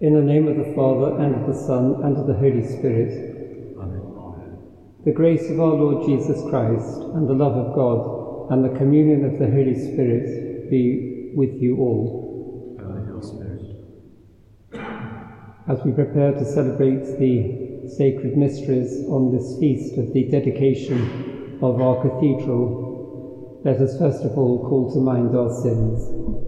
In the name of the Father, and of the Son, and of the Holy Spirit. Amen. The grace of our Lord Jesus Christ, and the love of God, and the communion of the Holy Spirit be with you all. And your spirit. As we prepare to celebrate the sacred mysteries on this feast of the dedication of our cathedral, let us first of all call to mind our sins.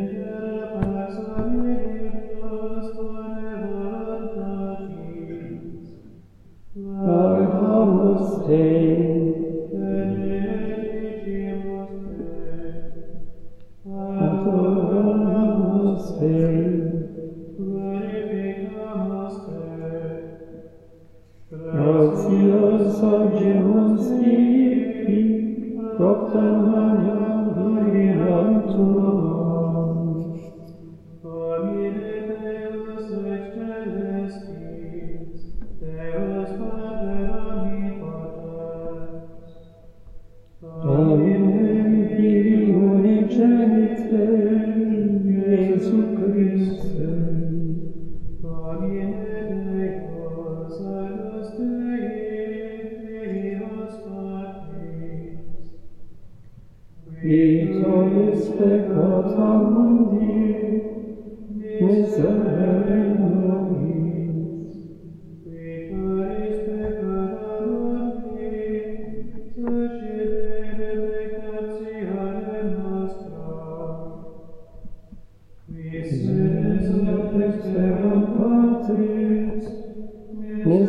Yeah.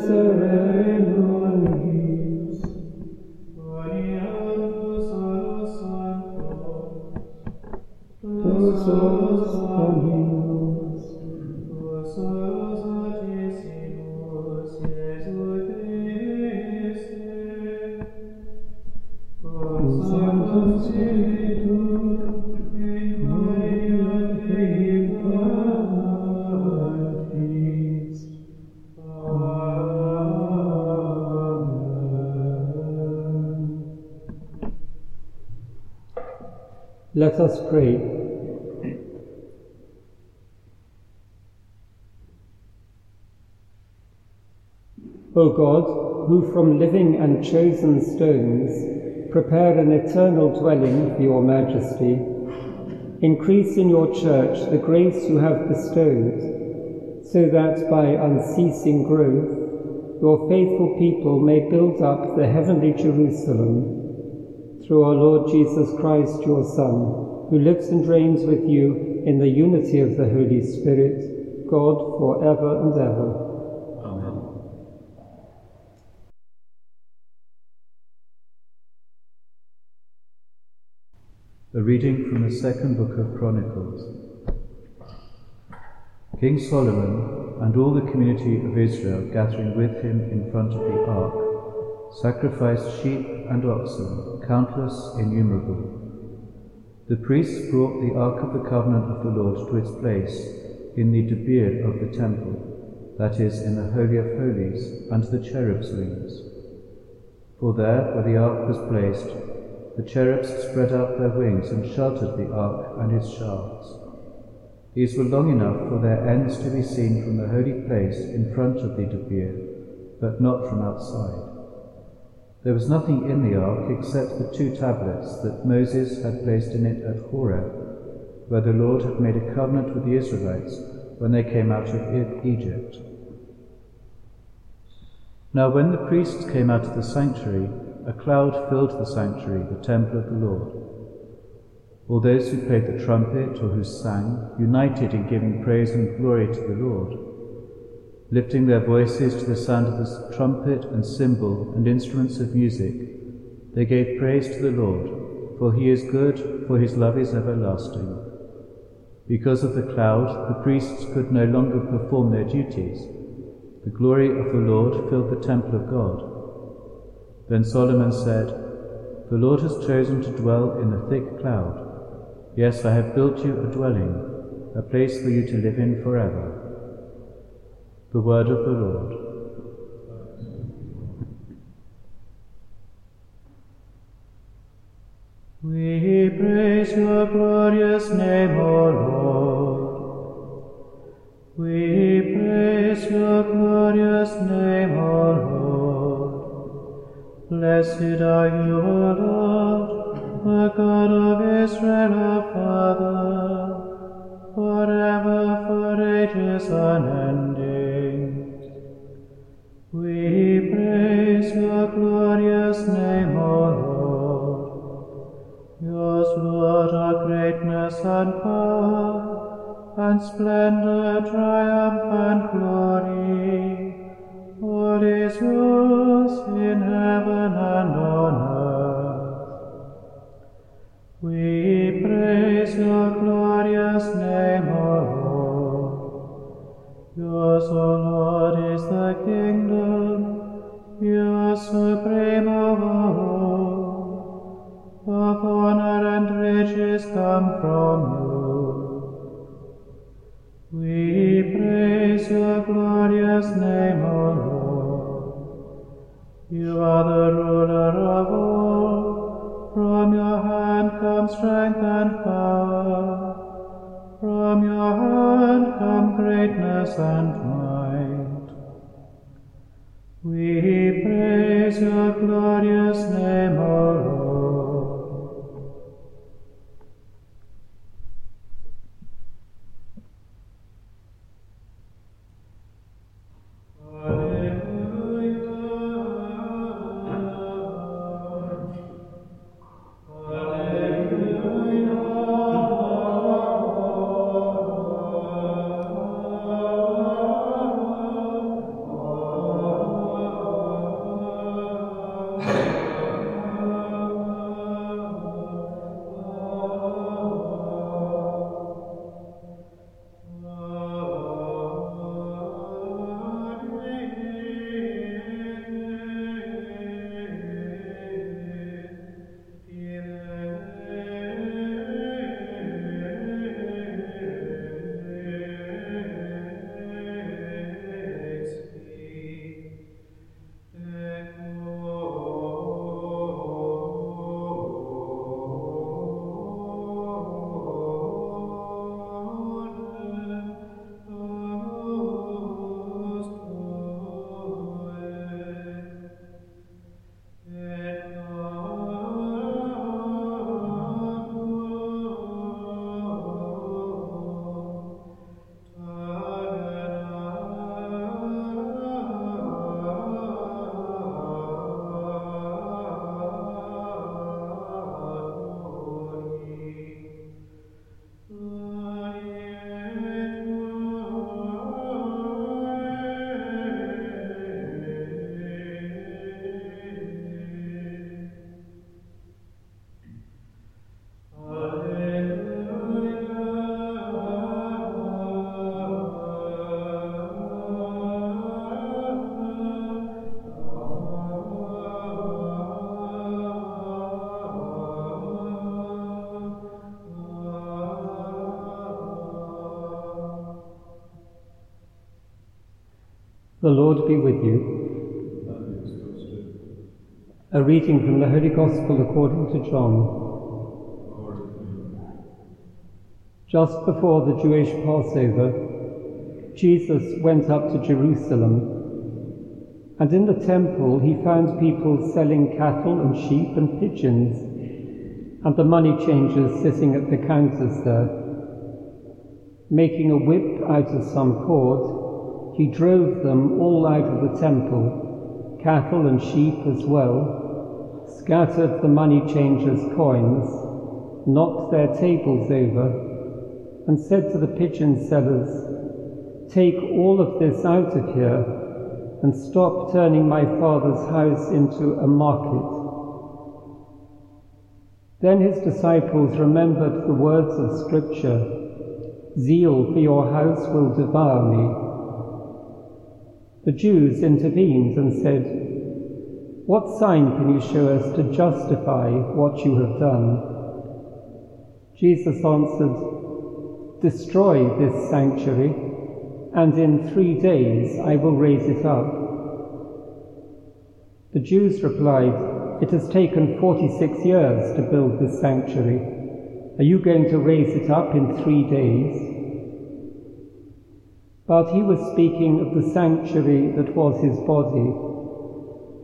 surrender. Let us pray. O God, who from living and chosen stones prepare an eternal dwelling for your majesty, increase in your church the grace you have bestowed, so that by unceasing growth your faithful people may build up the heavenly Jerusalem through our Lord Jesus Christ, your Son, who lives and reigns with you in the unity of the Holy Spirit, God for ever and ever. Amen. A reading from the second book of Chronicles. King Solomon and all the community of Israel gathering with him in front of the ark sacrificed sheep and oxen, countless, innumerable. The priests brought the ark of the covenant of the Lord to its place in the debir of the temple, that is, in the Holy of Holies, under the cherubs' wings. For there, where the ark was placed, the cherubs spread out their wings and sheltered the ark and its shafts. These were long enough for their ends to be seen from the holy place in front of the debir, but not from outside. There was nothing in the ark except the two tablets that Moses had placed in it at Horeb, where the Lord had made a covenant with the Israelites when they came out of Egypt. Now, when the priests came out of the sanctuary, a cloud filled the sanctuary, the temple of the Lord. All those who played the trumpet or who sang united in giving praise and glory to the Lord. Lifting their voices to the sound of the trumpet and cymbal and instruments of music, they gave praise to the Lord, for he is good, for his love is everlasting. Because of the cloud, the priests could no longer perform their duties. The glory of the Lord filled the temple of God. Then Solomon said, The Lord has chosen to dwell in the thick cloud. Yes, I have built you a dwelling, a place for you to live in forever. The word of the Lord. We praise your glorious name, O Lord. We praise your glorious name, O Lord. Blessed are you, O Lord, the God of Israel, our Father, forever, for ages unending. And power, and splendor, triumph, and glory. All is yours come from you. We praise your glorious name, O Lord. You are the ruler of all. From your hand comes strength and power. From your hand come greatness and might. We praise your glorious name, The Lord be with you. A reading from the Holy Gospel according to John. Just before the Jewish Passover, Jesus went up to Jerusalem, and in the temple he found people selling cattle and sheep and pigeons, and the money changers sitting at the counters there. Making a whip out of some cord, he drove them all out of the temple, cattle and sheep as well, scattered the money changers' coins, knocked their tables over, and said to the pigeon sellers, Take all of this out of here and stop turning my father's house into a market. Then his disciples remembered the words of Scripture Zeal for your house will devour me. The Jews intervened and said, What sign can you show us to justify what you have done? Jesus answered, Destroy this sanctuary, and in three days I will raise it up. The Jews replied, It has taken 46 years to build this sanctuary are you going to raise it up in three days? But he was speaking of the sanctuary that was his body.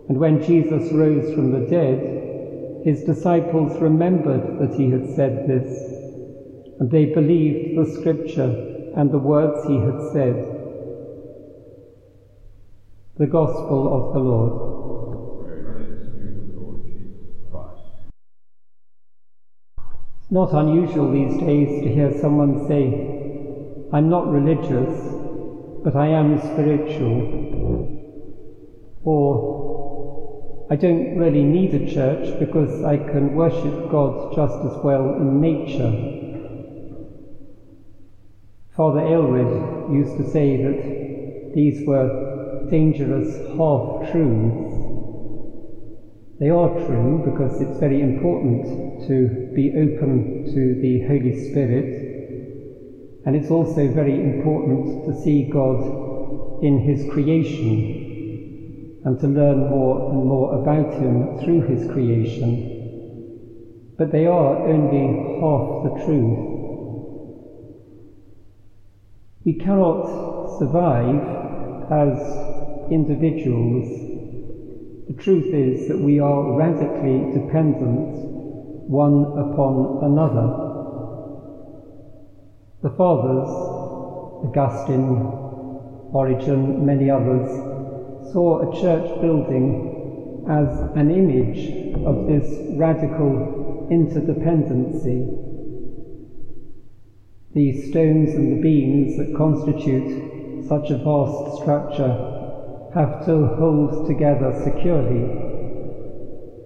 And when Jesus rose from the dead, his disciples remembered that he had said this, and they believed the scripture and the words he had said. The Gospel of the Lord. It's not unusual these days to hear someone say, I'm not religious, but I am spiritual. Or, I don't really need a church because I can worship God just as well in nature. Father Aylward used to say that these were dangerous half truths they are true because it's very important to be open to the Holy Spirit, and it's also very important to see God in His creation and to learn more and more about Him through His creation. But they are only half the truth. We cannot survive as individuals the truth is that we are radically dependent one upon another. The Fathers, Augustine, Origen, many others, saw a church building as an image of this radical interdependency. The stones and the beams that constitute such a vast structure have to hold together securely.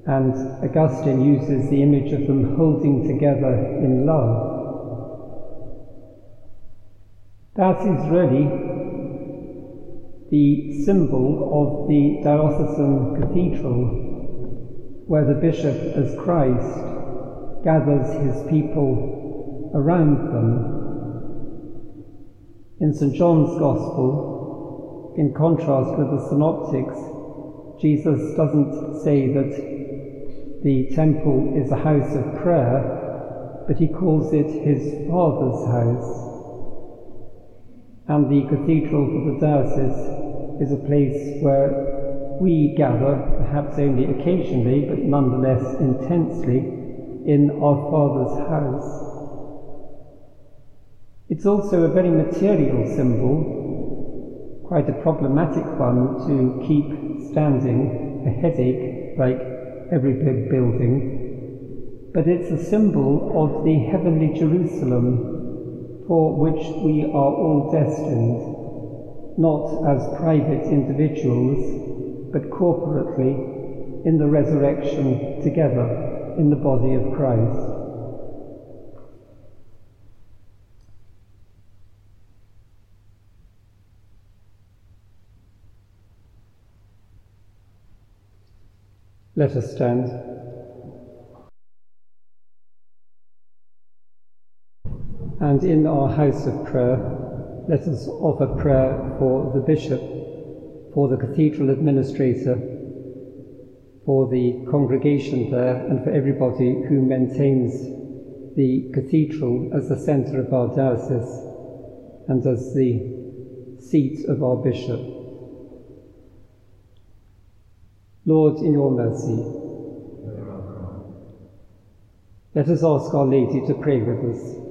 And Augustine uses the image of them holding together in love. That is really the symbol of the diocesan cathedral, where the bishop, as Christ, gathers his people around them. In St. John's Gospel, in contrast with the synoptics, Jesus doesn't say that the temple is a house of prayer, but he calls it his Father's house. And the cathedral for the diocese is a place where we gather, perhaps only occasionally, but nonetheless intensely, in our Father's house. It's also a very material symbol quite a problematic one to keep standing, a headache like every big building, but it's a symbol of the heavenly Jerusalem for which we are all destined, not as private individuals, but corporately in the resurrection together in the body of Christ. Let us stand. And in our house of prayer, let us offer prayer for the bishop, for the cathedral administrator, for the congregation there, and for everybody who maintains the cathedral as the centre of our diocese and as the seat of our bishop. Lord, in your mercy, let us ask Our Lady to pray with us.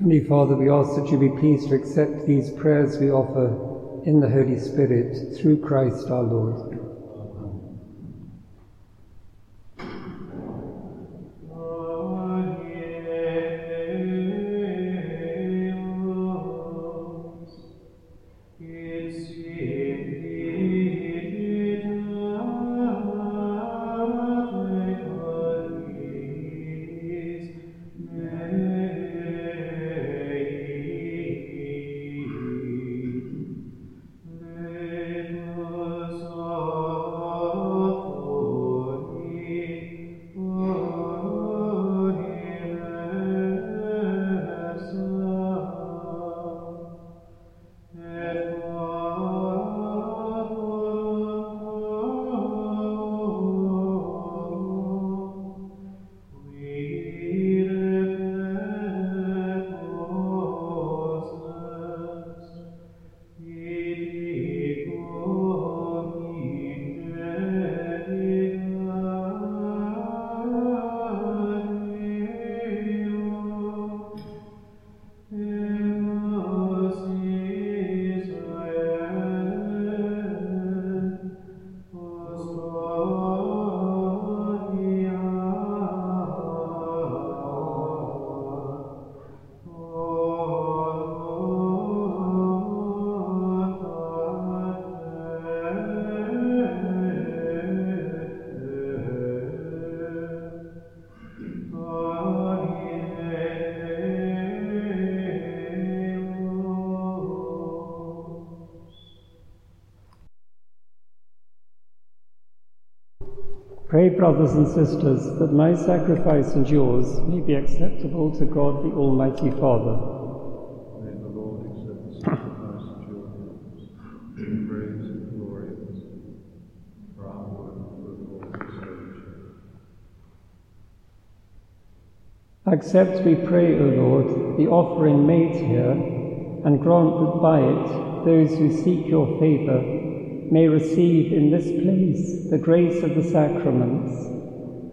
Heavenly Father, we ask that you be pleased to accept these prayers we offer in the Holy Spirit through Christ our Lord. Pray, brothers and sisters, that my sacrifice and yours may be acceptable to God the Almighty Father. May the Lord accept the sacrifice at your hands, in praise and glory of his name, for our and for the Lord's salvation. Accept, we pray, O Lord, the offering made here, and grant that by it those who seek your favour may receive in this place the grace of the sacraments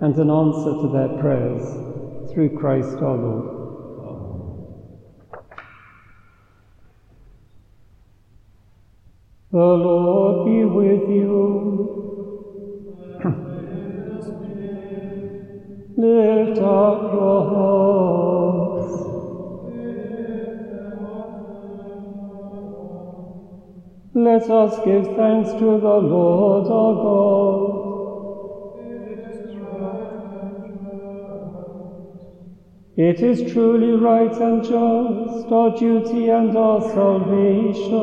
and an answer to their prayers through Christ our Lord. The Lord be with you. Let us give thanks to the Lord our God. It is truly right and just, our duty and our salvation,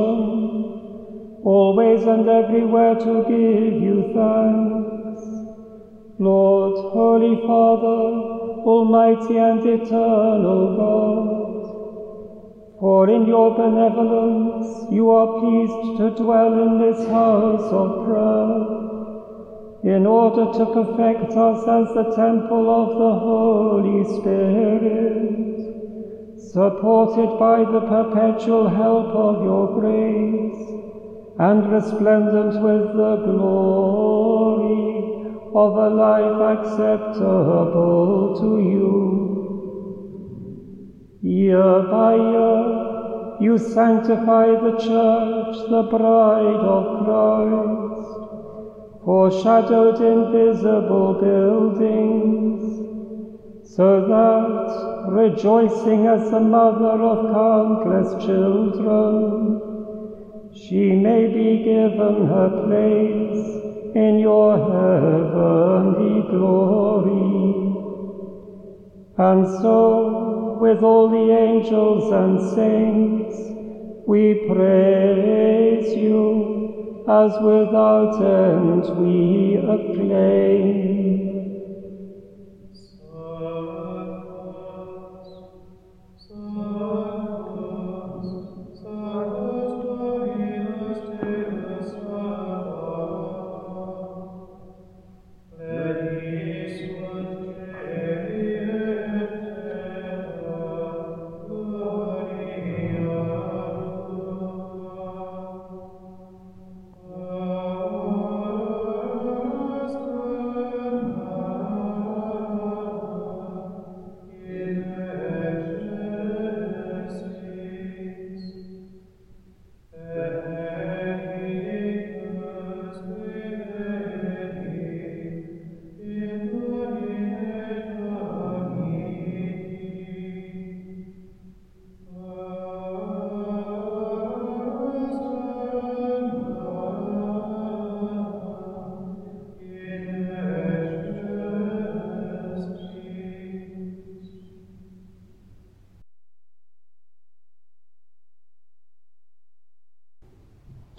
always and everywhere to give you thanks. Lord, Holy Father, Almighty and eternal God, for in your benevolence you are pleased to dwell in this house of prayer, in order to perfect us as the temple of the Holy Spirit, supported by the perpetual help of your grace, and resplendent with the glory of a life acceptable to you. Year by year, you sanctify the church, the bride of Christ, foreshadowed in visible buildings, so that, rejoicing as the mother of countless children, she may be given her place in your heavenly glory. And so, with all the angels and saints, we praise you, as without end we acclaim.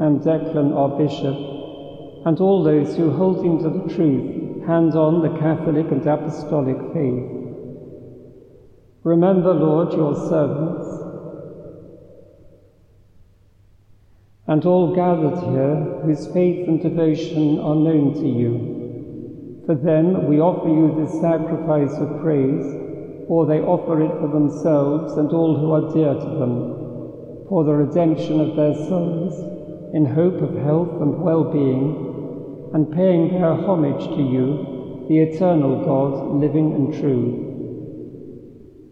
and Declan our Bishop, and all those who, holding to the truth, hand on the Catholic and Apostolic faith. Remember, Lord, your servants, and all gathered here whose faith and devotion are known to you. For them we offer you this sacrifice of praise, or they offer it for themselves and all who are dear to them, for the redemption of their souls in hope of health and well-being, and paying their homage to you, the eternal God, living and true.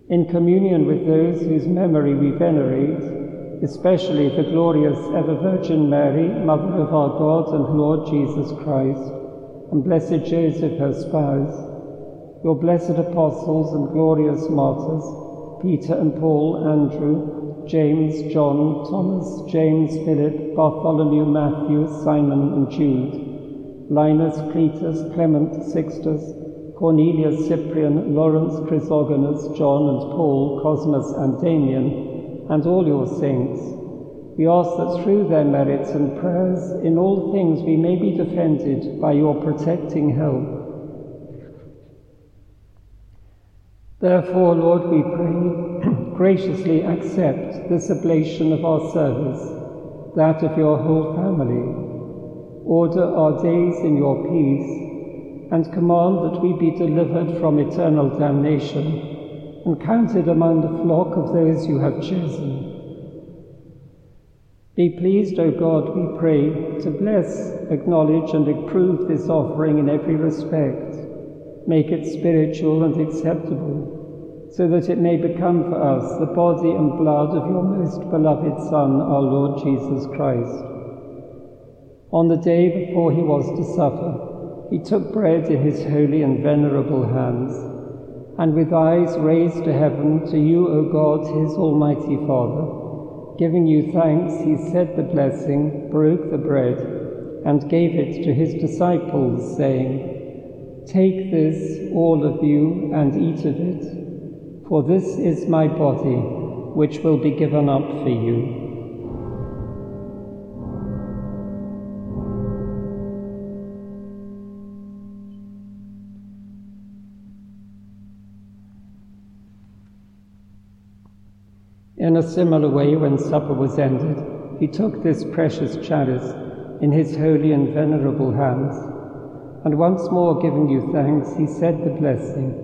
In communion with those whose memory we venerate, especially the glorious ever Virgin Mary, Mother of our God and Lord Jesus Christ, and blessed Joseph, her spouse, your blessed apostles and glorious martyrs, Peter and Paul, Andrew, James, John, Thomas, James, Philip, Bartholomew, Matthew, Simon, and Jude, Linus, Cletus, Clement, Sixtus, Cornelius, Cyprian, Lawrence, Chrysogonus, John and Paul, Cosmas and Damian, and all your saints. We ask that through their merits and prayers, in all things we may be defended by your protecting help. Therefore, Lord, we pray graciously accept this oblation of our service, that of your whole family. Order our days in your peace, and command that we be delivered from eternal damnation and counted among the flock of those you have chosen. Be pleased, O God, we pray, to bless, acknowledge, and approve this offering in every respect. Make it spiritual and acceptable so that it may become for us the body and blood of your most beloved Son, our Lord Jesus Christ. On the day before he was to suffer, he took bread in his holy and venerable hands, and with eyes raised to heaven to you, O God, his almighty Father, giving you thanks, he said the blessing, broke the bread, and gave it to his disciples, saying, Take this, all of you, and eat of it for this is my body, which will be given up for you. In a similar way, when supper was ended, he took this precious chalice in his holy and venerable hands, and once more giving you thanks, he said the blessing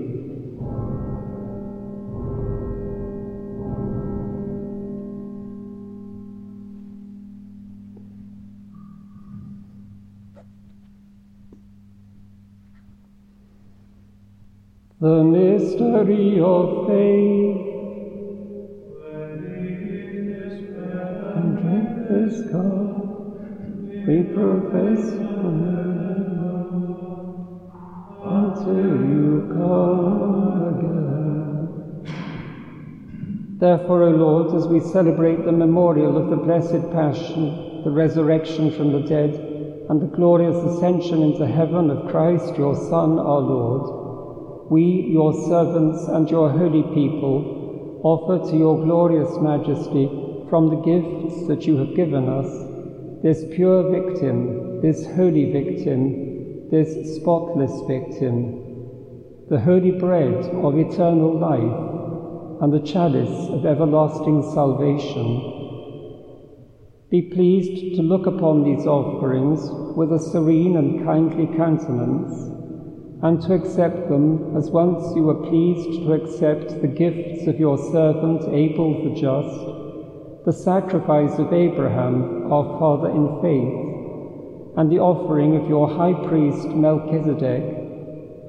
The mystery of faith. And drink this cup, we profess until you come again. Therefore, O Lord, as we celebrate the memorial of the blessed Passion, the resurrection from the dead, and the glorious ascension into heaven of Christ, your Son, our Lord, we, your servants and your holy people, offer to your glorious majesty from the gifts that you have given us this pure victim, this holy victim, this spotless victim, the holy bread of eternal life and the chalice of everlasting salvation. Be pleased to look upon these offerings with a serene and kindly countenance and to accept them as once you were pleased to accept the gifts of your servant Abel the just, the sacrifice of Abraham, our father in faith, and the offering of your high priest Melchizedek,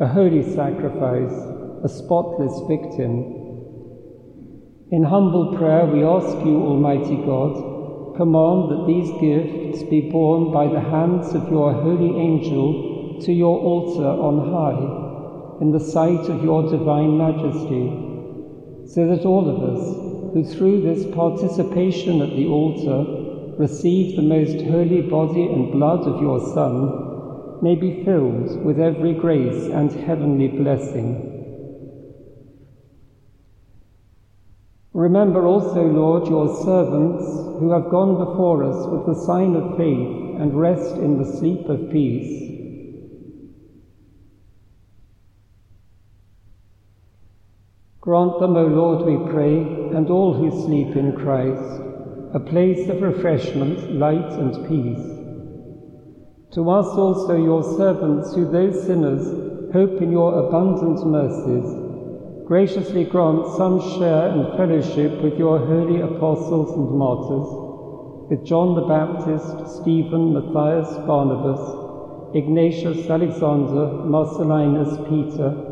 a holy sacrifice, a spotless victim. In humble prayer we ask you, Almighty God, command that these gifts be borne by the hands of your holy angel to your altar on high, in the sight of your divine majesty, so that all of us, who through this participation at the altar receive the most holy body and blood of your Son, may be filled with every grace and heavenly blessing. Remember also, Lord, your servants who have gone before us with the sign of faith and rest in the sleep of peace Grant them, O Lord, we pray, and all who sleep in Christ, a place of refreshment, light, and peace. To us also, your servants, who though sinners, hope in your abundant mercies, graciously grant some share and fellowship with your holy apostles and martyrs, with John the Baptist, Stephen, Matthias, Barnabas, Ignatius, Alexander, Marcellinus, Peter,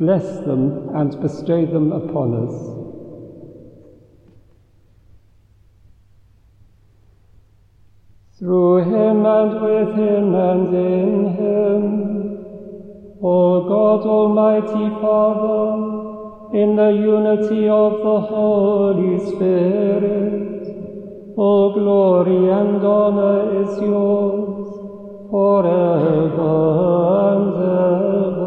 bless them and bestow them upon us. Through him and with him and in him, O God Almighty Father, in the unity of the Holy Spirit, all glory and honor is yours forever and ever.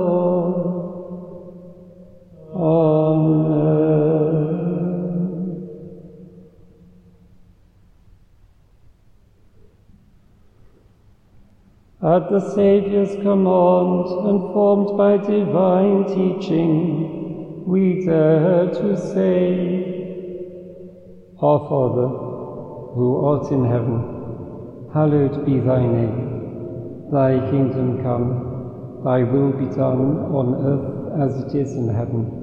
At the Saviour's command and formed by divine teaching, we dare to say, Our Father, who art in heaven, hallowed be thy name. Thy kingdom come, thy will be done on earth as it is in heaven.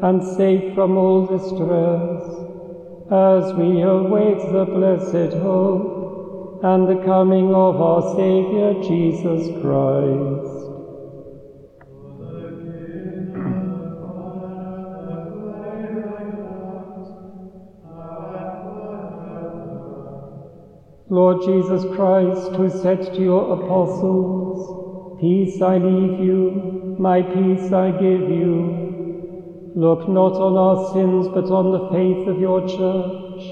and safe from all distress as we await the blessed hope and the coming of our Saviour Jesus Christ. Lord Jesus Christ, who said to your apostles, Peace I leave you, my peace I give you. Look not on our sins, but on the faith of your church,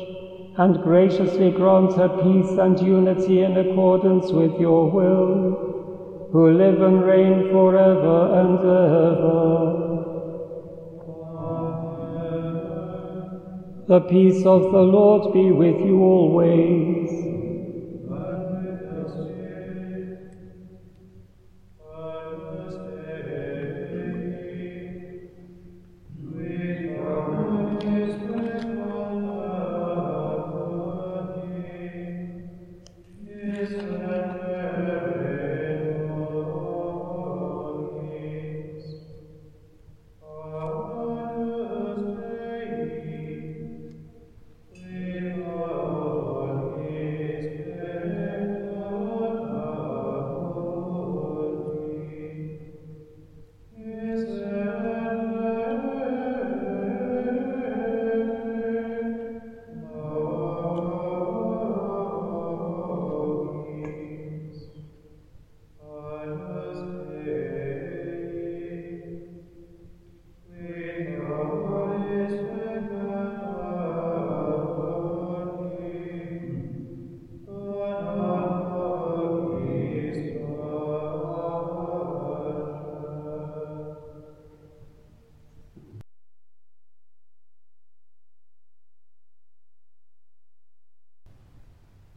and graciously grant her peace and unity in accordance with your will, who live and reign forever and ever. The peace of the Lord be with you always.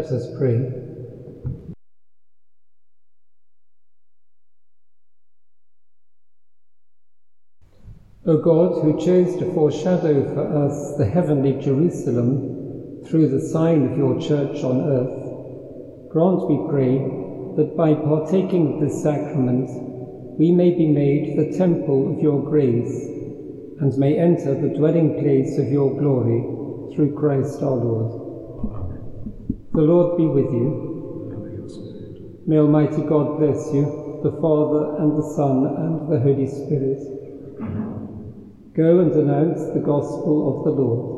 Let us pray. O God, who chose to foreshadow for us the heavenly Jerusalem through the sign of your church on earth, grant, we pray, that by partaking of this sacrament we may be made the temple of your grace and may enter the dwelling place of your glory through Christ our Lord. The Lord be with you. May Almighty God bless you, the Father and the Son and the Holy Spirit. Go and announce the gospel of the Lord.